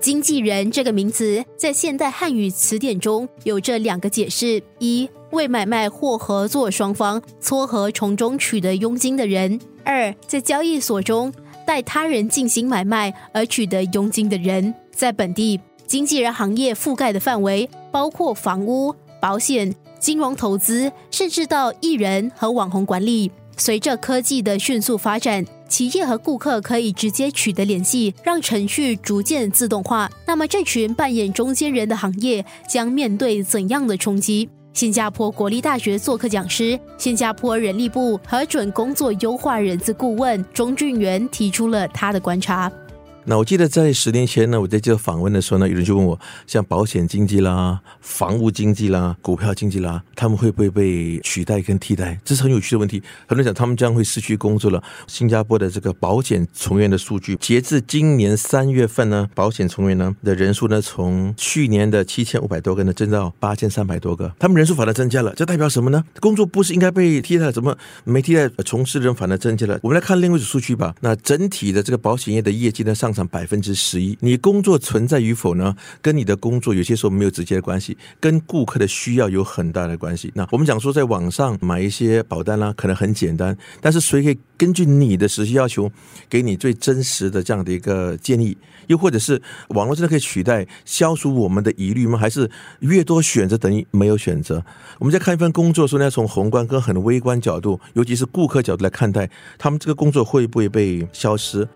经纪人这个名词在现代汉语词典中有这两个解释：一、为买卖或合作双方撮合从中取得佣金的人；二、在交易所中代他人进行买卖而取得佣金的人。在本地，经纪人行业覆盖的范围包括房屋、保险、金融投资，甚至到艺人和网红管理。随着科技的迅速发展，企业和顾客可以直接取得联系，让程序逐渐自动化。那么，这群扮演中间人的行业将面对怎样的冲击？新加坡国立大学做客讲师、新加坡人力部核准工作优化人资顾问钟俊元提出了他的观察。那我记得在十年前呢，我在接受访问的时候呢，有人就问我，像保险经纪啦、房屋经纪啦、股票经纪啦，他们会不会被取代跟替代？这是很有趣的问题。很多人讲他们将会失去工作了。新加坡的这个保险从业的数据，截至今年三月份呢，保险从业呢的人数呢，从去年的七千五百多个呢，增到八千三百多个，他们人数反而增加了。这代表什么呢？工作不是应该被替代，怎么没替代？从事人反而增加了。我们来看另外一组数据吧。那整体的这个保险业的业绩呢，上。百分之十一，你工作存在与否呢？跟你的工作有些时候没有直接的关系，跟顾客的需要有很大的关系。那我们讲说，在网上买一些保单啦，可能很简单，但是谁可以根据你的实际要求，给你最真实的这样的一个建议？又或者是网络真的可以取代消除我们的疑虑吗？还是越多选择等于没有选择？我们在看一份工作的时候，要从宏观跟很微观角度，尤其是顾客角度来看待，他们这个工作会不会被消失？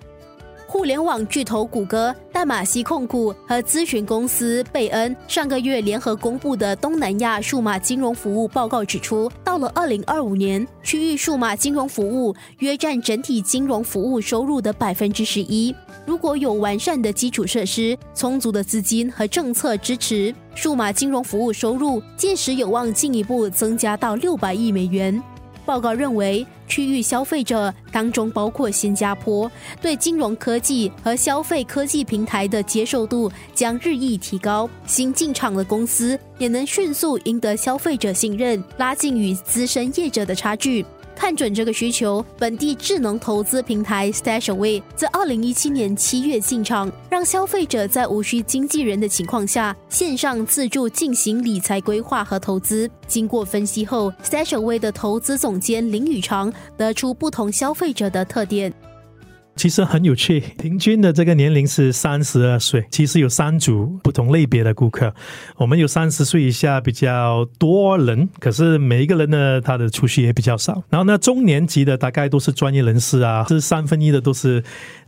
互联网巨头谷歌、大马西控股和咨询公司贝恩上个月联合公布的东南亚数码金融服务报告指出，到了二零二五年，区域数码金融服务约占整体金融服务收入的百分之十一。如果有完善的基础设施、充足的资金和政策支持，数码金融服务收入届时有望进一步增加到六百亿美元。报告认为，区域消费者当中包括新加坡，对金融科技和消费科技平台的接受度将日益提高。新进场的公司也能迅速赢得消费者信任，拉近与资深业者的差距。看准这个需求，本地智能投资平台 station way 在二零一七年七月进场，让消费者在无需经纪人的情况下，线上自助进行理财规划和投资。经过分析后，station way 的投资总监林宇长得出不同消费者的特点。其实很有趣，平均的这个年龄是三十二岁。其实有三组不同类别的顾客，我们有三十岁以下比较多人，可是每一个人呢，他的储蓄也比较少。然后呢，中年级的大概都是专业人士啊，这三分一的都是。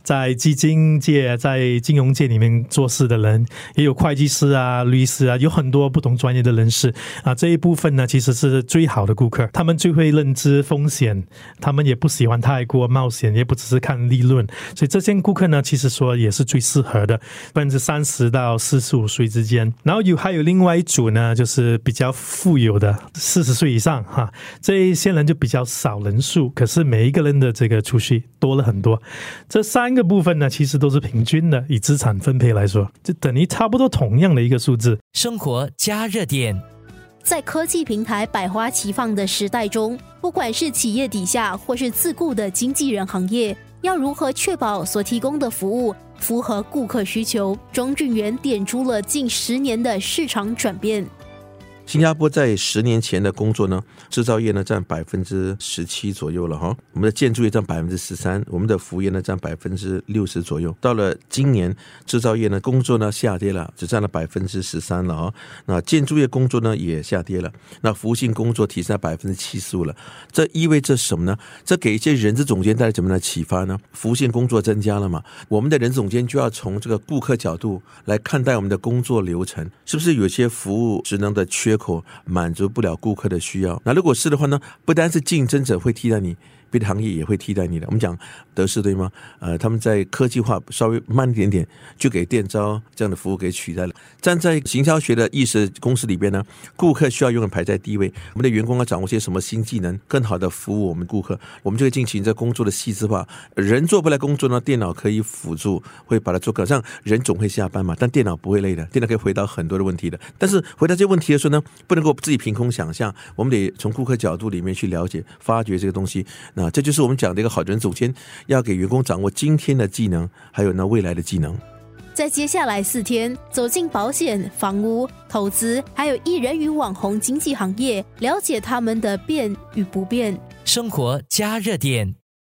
在基金界、在金融界里面做事的人，也有会计师啊、律师啊，有很多不同专业的人士啊。这一部分呢，其实是最好的顾客，他们最会认知风险，他们也不喜欢太过冒险，也不只是看利润。所以这些顾客呢，其实说也是最适合的，百分之三十到四十五岁之间。然后有还有另外一组呢，就是比较富有的，四十岁以上哈，这一些人就比较少人数，可是每一个人的这个储蓄多了很多。这三。个部分呢，其实都是平均的，以资产分配来说，就等于差不多同样的一个数字。生活加热点，在科技平台百花齐放的时代中，不管是企业底下或是自雇的经纪人行业，要如何确保所提供的服务符合顾客需求？庄俊元点出了近十年的市场转变。新加坡在十年前的工作呢，制造业呢占百分之十七左右了哈，我们的建筑业占百分之十三，我们的服务业呢占百分之六十左右。到了今年，制造业呢工作呢下跌了，只占了百分之十三了哈。那建筑业工作呢也下跌了，那服务性工作提升到百分之七十五了。这意味着什么呢？这给一些人资总监带来怎么样的启发呢？服务性工作增加了嘛？我们的人总监就要从这个顾客角度来看待我们的工作流程，是不是有些服务职能的缺口满足不了顾客的需要，那如果是的话呢？不单是竞争者会替代你。别的行业也会替代你的。我们讲德士对吗？呃，他们在科技化稍微慢一点点，就给电招这样的服务给取代了。站在行销学的意识公司里边呢，顾客需要永远排在第一位。我们的员工要掌握些什么新技能，更好的服务我们顾客，我们就会进行这工作的细致化。人做不来工作呢，电脑可以辅助，会把它做更。像人总会下班嘛，但电脑不会累的，电脑可以回答很多的问题的。但是回答这些问题的时候呢，不能够自己凭空想象，我们得从顾客角度里面去了解、发掘这个东西。那这就是我们讲的一个好人总监，要给员工掌握今天的技能，还有呢未来的技能。在接下来四天，走进保险、房屋、投资，还有艺人与网红经济行业，了解他们的变与不变。生活加热点。